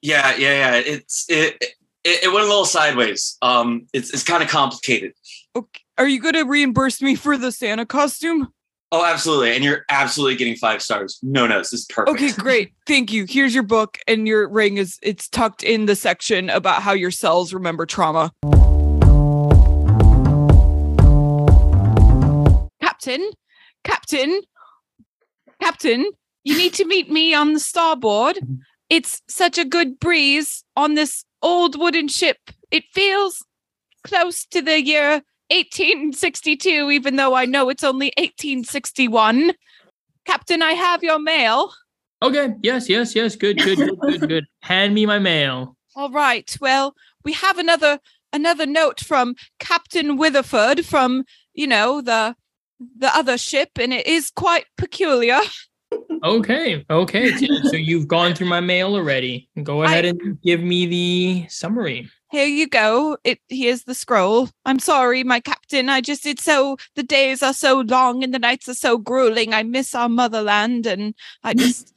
yeah, yeah, yeah. It's it, it it went a little sideways. Um it's it's kind of complicated. Okay. Are you going to reimburse me for the Santa costume? Oh, absolutely. And you're absolutely getting five stars. No notes. This is perfect. Okay, great. Thank you. Here's your book, and your ring is it's tucked in the section about how your cells remember trauma. Captain, Captain, Captain, you need to meet me on the starboard. Mm-hmm. it's such a good breeze on this old wooden ship. It feels close to the year 1862, even though I know it's only 1861. Captain, I have your mail. Okay. Yes. Yes. Yes. Good. Good. Good. Good. good. Hand me my mail. All right. Well, we have another another note from Captain Witherford from, you know, the the other ship, and it is quite peculiar. Okay. Okay. So you've gone through my mail already. Go ahead I- and give me the summary. Here you go. It here's the scroll. I'm sorry, my captain. I just it's so the days are so long and the nights are so grueling. I miss our motherland and I just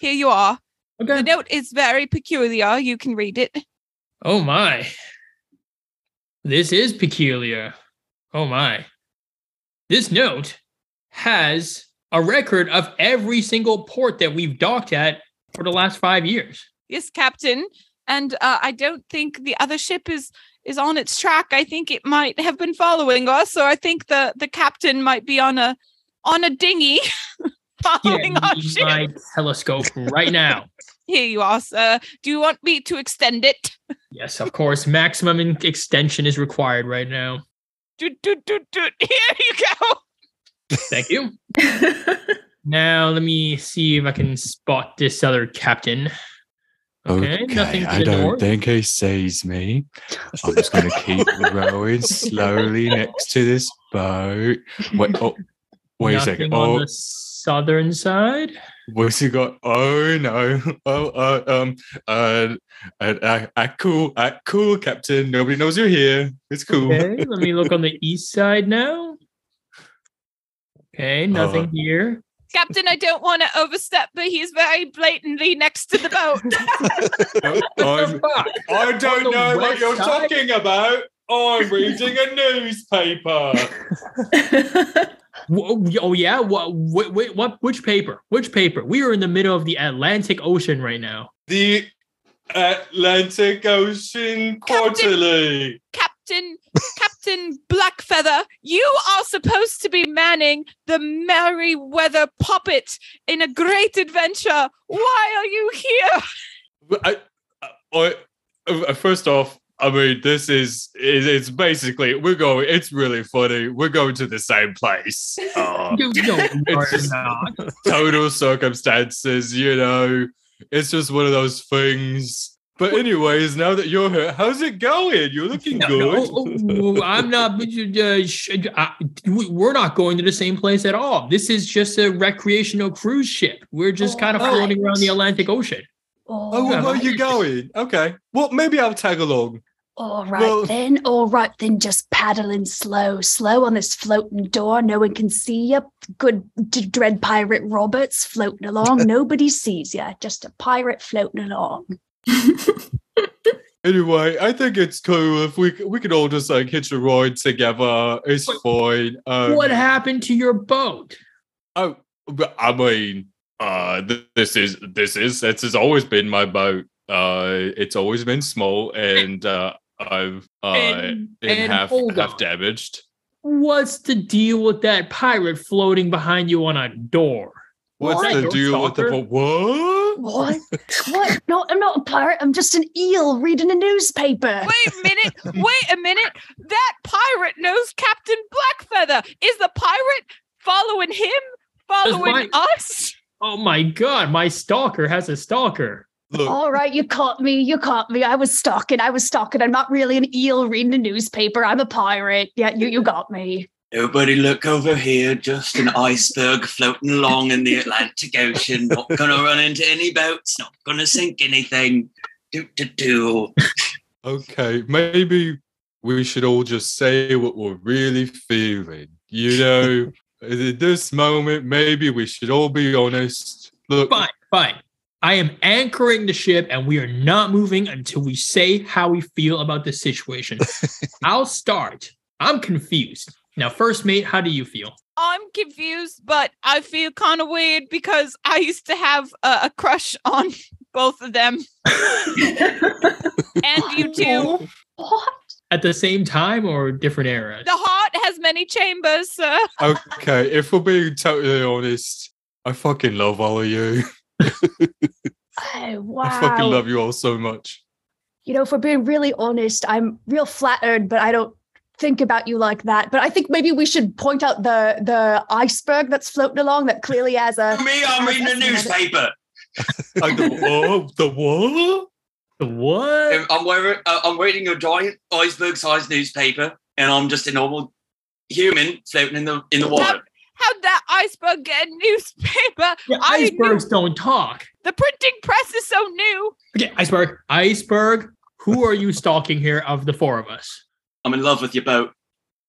here you are. Okay. The note is very peculiar. You can read it. Oh my. This is peculiar. Oh my. This note has a record of every single port that we've docked at for the last five years. Yes, Captain. And uh, I don't think the other ship is is on its track. I think it might have been following us, or I think the the captain might be on a on a dinghy following our Give me ship. my telescope right now. Here you are, sir. Do you want me to extend it? Yes, of course. Maximum extension is required right now. Doot, doot, doot, doot. Here you go. Thank you. Now let me see if I can spot this other captain. Okay, nothing to I don't north. think he sees me. I'm just going to keep rowing slowly next to this boat. Wait, oh, wait a Nothing second. on Oh, the southern side. What's he got? Oh no! Oh, uh, um, uh, uh, uh, uh, cool, uh, cool, Captain. Nobody knows you're here. It's cool. Okay, let me look on the east side now. Okay, nothing Uh, here. Captain, I don't want to overstep, but he's very blatantly next to the boat. I'm, I don't know what you're side? talking about. I'm reading a newspaper. Oh yeah, what, what, what, what? Which paper? Which paper? We are in the middle of the Atlantic Ocean right now. The Atlantic Ocean Quarterly. Captain, Captain Blackfeather, you are supposed to be manning the Merryweather puppet in a great adventure. Why are you here? But I, I, uh, first off, I mean, this is it, it's basically we're going. It's really funny. We're going to the same place. Uh, You It's just- total circumstances, you know. It's just one of those things. But anyways, now that you're here, how's it going? You're looking No, good. no, oh, I'm not. Uh, sh- I, we- we're not going to the same place at all. This is just a recreational cruise ship. We're just kind of floating around the Atlantic Ocean. Oh, All well, where are you going? Okay. Well, maybe I'll tag along. All right Well- then. All right then. Just paddling slow, slow on this floating door. No one can see you. Good d- dread pirate Roberts floating along. Nobody sees you. Just a pirate floating along. Anyway, I think it's cool if we c- we could all just like hitch a ride together. It's What- fine. Um, what happened to your boat? Oh, I mean, uh, th- this is this is this has always been my boat. Uh, it's always been small, and uh, I've uh, And- in and half half damaged. What's the deal with that pirate floating behind you on a door? What's What? the Don't deal with the what? What? what? No, I'm not a pirate. I'm just an eel reading a newspaper. Wait a minute. Wait a minute. That pirate knows Captain Blackfeather. Is the pirate following him? Following us? Oh my god, my stalker has a stalker. Look, All right, you caught me. You caught me. I was stalking. I was stalking. I'm not really an eel reading a newspaper. I'm a pirate. Yeah, you, you got me. Nobody look over here, just an iceberg floating along in the Atlantic Ocean. Not gonna run into any boats, not gonna sink anything. Do do do. okay, maybe we should all just say what we're really feeling. You know, at this moment, maybe we should all be honest. Look, Fine, fine. I am anchoring the ship and we are not moving until we say how we feel about the situation. I'll start. I'm confused. Now, first mate, how do you feel? I'm confused, but I feel kind of weird because I used to have a, a crush on both of them. and you too. What? At the same time or different eras? The heart has many chambers, sir. okay, if we're being totally honest, I fucking love all of you. Oh, wow. I fucking love you all so much. You know, if we're being really honest, I'm real flattered, but I don't think about you like that. But I think maybe we should point out the the iceberg that's floating along that clearly has a Me, I'm reading the newspaper. Like the, oh, the what? The what? I'm wearing, uh, I'm reading a giant iceberg-sized newspaper, and I'm just a normal human floating in the in the water. How'd that iceberg get a newspaper? Yeah, I knew- icebergs don't talk. The printing press is so new. Okay, iceberg. Iceberg. Who are you stalking here of the four of us? I'm in love with your boat.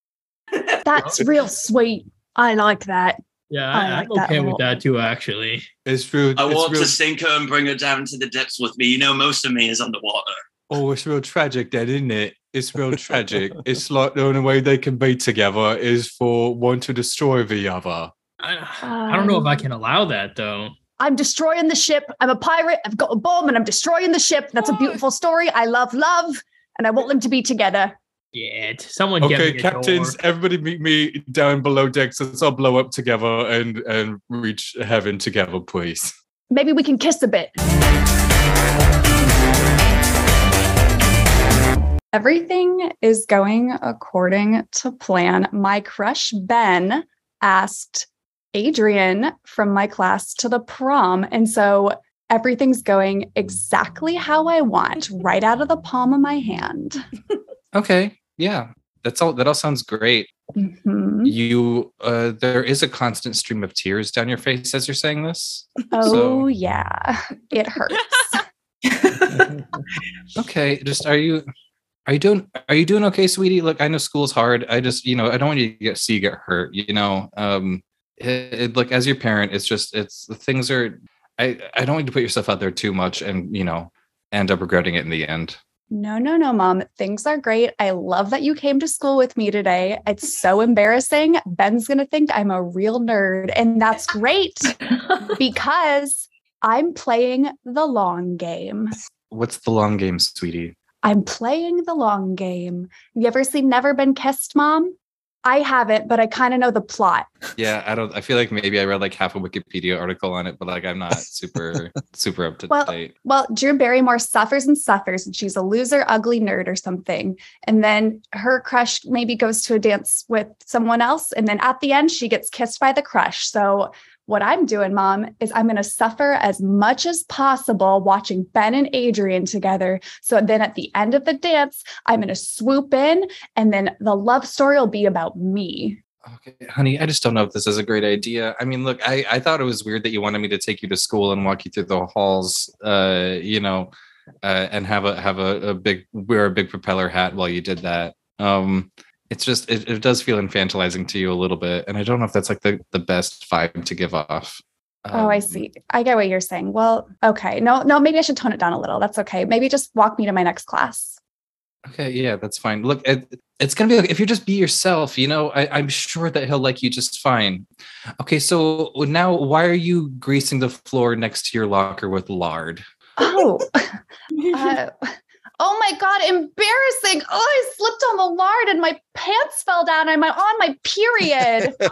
that's real sweet. I like that. Yeah, I, I am that okay a with that too, actually. It's real. I it's want real, to sink her and bring her down to the depths with me. You know, most of me is underwater. Oh, it's real tragic, then, isn't it? It's real tragic. it's like the only way they can be together is for one to destroy the other. I, I don't know if I can allow that though. I'm destroying the ship. I'm a pirate. I've got a bomb and I'm destroying the ship. That's a beautiful story. I love love and I want them to be together. Yeah, t- someone get Okay, captains, door. everybody meet me down below decks. Let's all blow up together and and reach heaven together, please. Maybe we can kiss a bit. Everything is going according to plan. My crush, Ben, asked Adrian from my class to the prom. And so everything's going exactly how I want, right out of the palm of my hand. Okay, yeah, that's all. That all sounds great. Mhm. You, uh, there is a constant stream of tears down your face as you're saying this. Oh, So- yeah. It hurts. Okay, just are you, are you doing, are you doing okay, sweetie? Look, I know school's hard. I just, you know, I don't want you to get see you get hurt. You know, um, it, it, look as your parent, it's just, it's things are. I, I don't want you to put yourself out there too much, and you know, end up regretting it in the end. No, no, no, mom. Things are great. I love that you came to school with me today. It's so embarrassing. Ben's going to think I'm a real nerd, and that's great because I'm playing the long game. What's the long game, sweetie? I'm playing the long game. You ever seen Never Been Kissed, mom? I haven't, but I kind of know the plot. Yeah, I don't. I feel like maybe I read like half a Wikipedia article on it, but like I'm not super super up to Well, date. Well, Drew Barrymore suffers and suffers, and she's a loser, ugly nerd or something. And then her crush maybe goes to a dance with someone else. And then at the end, she gets kissed by the crush. So, what I'm doing, mom, is I'm going to suffer as much as possible watching Ben and Adrian together. So then at the end of the dance, I'm going to swoop in, and then the love story will be about me. Okay, honey, I just don't know if this is a great idea. I mean, look, I, I thought it was weird that you wanted me to take you to school and walk you through the halls, uh, you know, uh, and have a have a, a big wear a big propeller hat while you did that. Um, it's just it, it does feel infantilizing to you a little bit, and I don't know if that's like the the best vibe to give off. oh, I Um, see. I get what you're saying. Well, okay. No, no, maybe I should tone it down a little. That's okay. Maybe just walk me to my next class. Okay, yeah, that's fine. Look, it, it's gonna be okay if you just be yourself. You know, I, I'm sure that he'll like you just fine. Okay, so now why are you greasing the floor next to your locker with lard? Oh, uh, oh my God, embarrassing. Oh, I slipped on the lard and my pants fell down. I'm on my period.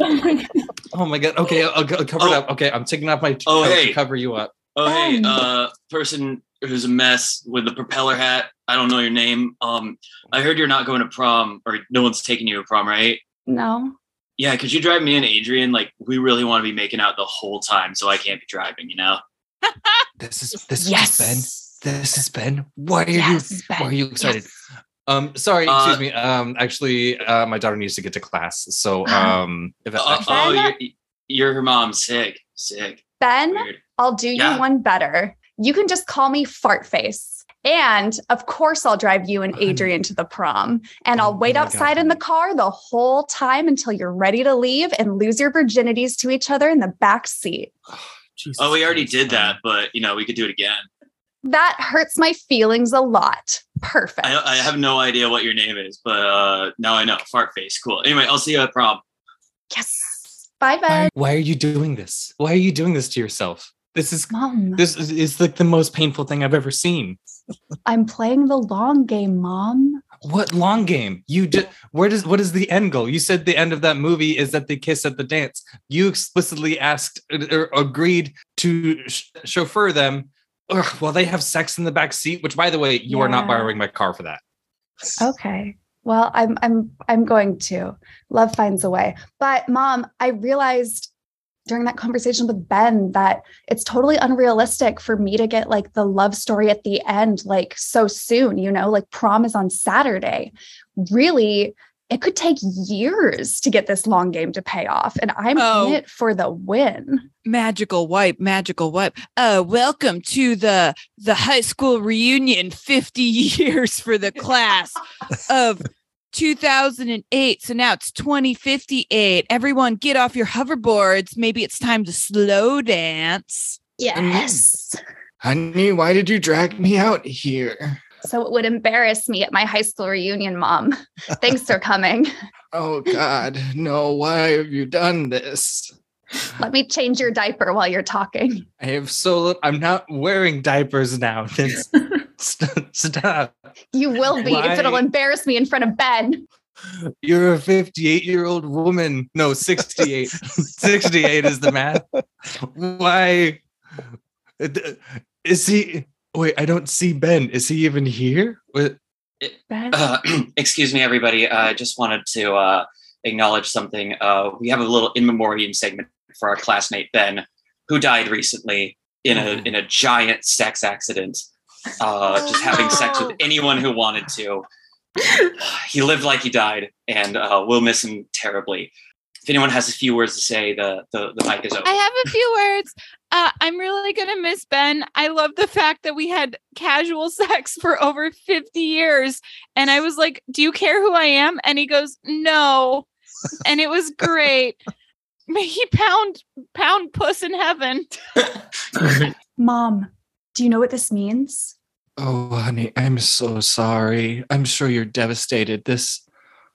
Oh my god. Okay, I'll, I'll cover it Oh. up. Okay, I'm taking off my Oh, coat to hey. cover you up. Oh, hey, Um, uh, person who's a mess with the propeller hat. I don't know your name. Um, I heard you're not going to prom, or no one's taking you to prom, right? no. Yeah, could you drive me and Adrian? Like, we really want to be making out the whole time, so I can't be driving. You know? This is this Yes. is Ben. This is Ben. Why are Yes, you Ben. why are you excited? Yes. Um sorry, Uh, excuse me. Um actually uh my daughter needs to get to class. So um if that, Uh, actually, oh, you're, you're her mom. Sick, sick. Ben, Weird. I'll do Yeah. you one better. You can just call me Fart Face. And of course, I'll drive you and Adrian to the prom. And Oh, I'll wait oh my God, outside in the car the whole time until you're ready to leave and lose your virginities to each other in the back seat. Jesus Oh, we already Christ, did that, but you know, we could do it again. That hurts my feelings a lot. Perfect. I, I have no idea what your name is, but uh, now I know. Fart face, cool. Anyway, I'll see you at prom. Yes. Bye, Why, why are you doing this? Why are you doing this to yourself? This is Mom, this is, is like the most painful thing I've ever seen. I'm playing the long game, Mom. What long game? You just where does what is the end goal? You said the end of that movie is that they kiss at the dance. You explicitly asked or agreed to sh- chauffeur them ugh, while they have sex in the back seat. Which, by the way, you are not borrowing my car for that. Okay. Well, I'm I'm I'm going to. Love finds a way. But mom, I realized during that conversation with Ben that it's totally unrealistic for me to get like the love story at the end like so soon, you know, like prom is on Saturday. Really, it could take years to get this long game to pay off and I'm Oh. in it for the win. magical wipe magical wipe uh welcome to the the high school reunion 50 years for the class of 2008 so now it's 2058 everyone get off your hoverboards maybe it's time to slow dance Yes. Honey, why did you drag me out here? So it would embarrass me at my high school reunion, mom. Thanks for coming. Oh God, no, why have you done this? Let me change your diaper while you're talking. I have so I'm not wearing diapers now. Stop. You will be if it'll embarrass me in front of Ben. You're a 58 year old woman. No, 68. 68 is the math. Why? Is he? Wait, I don't see Ben. Is he even here? What- Ben. Uh, excuse me, everybody. I just wanted to uh, acknowledge something. Uh, we have a little in memoriam segment for our classmate Ben, who died recently in a Mhm. in a giant sex accident. Uh, just having sex with anyone who wanted to. he lived like he died, and uh, we'll miss him terribly. If anyone has a few words to say, the the, the mic is open. i have a few words uh, i'm really gonna miss ben i love the fact that we had casual sex for over 50 years and i was like do you care who i am and he goes no and it was great may he pound pound puss in heaven Mom, do you know what this means? Oh, honey, I'm so sorry. I'm sure you're devastated. This,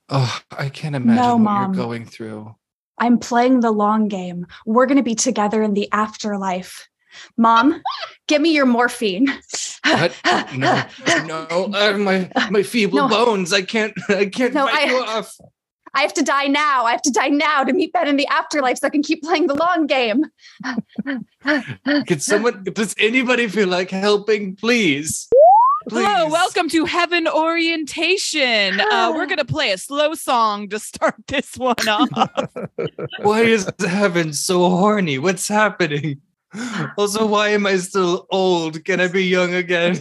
oh, I can't imagine No, what Mom. you're going through. I'm playing the long game. We're going to be together in the afterlife. Mom, give me your morphine. What? No, no, uh, my my feeble No. bones. I can't, I can't No, fight I- you off. I have to die now. I have to die now to meet Ben in the afterlife so I can keep playing the long game. Could someone? Does anybody feel like helping? Please. Hello welcome to heaven orientation uh, we're gonna play a slow song to start this one off Why is heaven so horny? What's happening? Also, why am I still old? Can I be young again?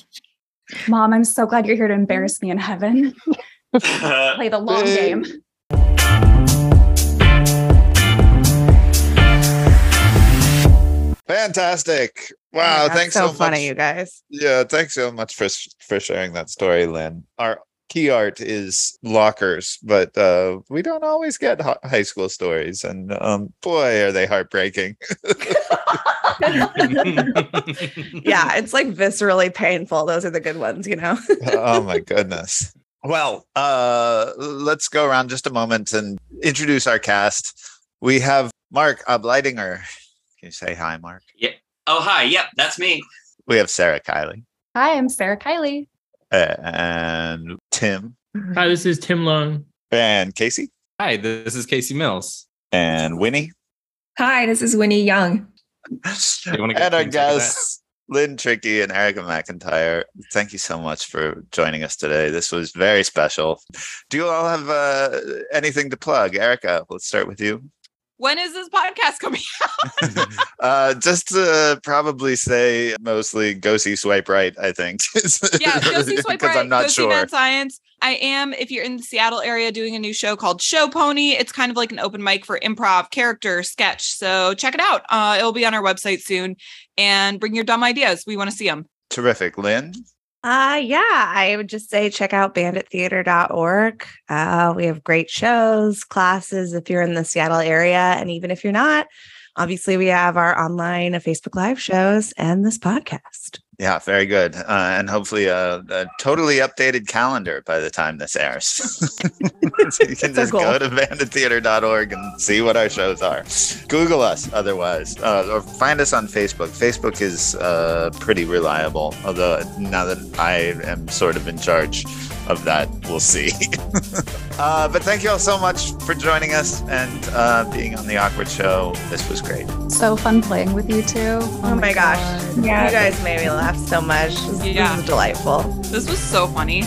Mom, I'm so glad you're here to embarrass me in heaven. Play the long game. Fantastic. Oh Wow. God, thanks so, so, funny, much. you guys. Yeah, thanks so much for for sharing that story, Lynn. Our key art is lockers, but uh, we don't always get hi- high school stories, and um, boy, are they heartbreaking. Yeah, it's like viscerally painful. Those are the good ones, you know? oh my goodness. Well, uh, let's go around just a moment and introduce our cast. We have Mark Ableidinger. Can you say hi, Mark? Oh, hi. Yep, that's me. We have Sarah Kylie Hi, I'm Sarah Kylie. uh, and Tim Hi, this is Tim Leung. and Casey Hi, this is Casey Mills. and Winnie. Hi, this is Winnie Yeung. You wanna get and our guests, Lynn Trickey and Erica McIntyre. Thank you so much for joining us today. This was very special. Do you all have uh, anything to plug? Erica, let's start with you. When is this podcast coming out? uh, just to probably say mostly go see Swipe Right, I think. yeah, go see Swipe Right. I'm not go see. Mad Science. I am, if you're in the Seattle area, doing a new show called Show Pony. It's kind of like an open mic for improv, character, sketch. So check it out. Uh, it'll be on our website soon. And bring your dumb ideas. We want to see them. Terrific. Lynn? Uh yeah, I would just say check out bandittheater.org. Uh we have great shows, classes if you're in the Seattle area and even if you're not, obviously we have our online uh, Facebook live shows and this podcast. Yeah, very good. Uh, and hopefully a, a totally updated calendar by the time this airs. so you can just go to bandittheater.org and see what our shows are. Google us otherwise, uh, or find us on Facebook. Facebook is uh, pretty reliable, although now that I am sort of in charge of that. We'll see. uh, but thank you all so much for joining us and uh, being on The Awkward Show. This was great. So fun playing with you two. Oh, oh my, my gosh. Yeah. You guys made me laugh so much. This, yeah. Was delightful. This was so funny.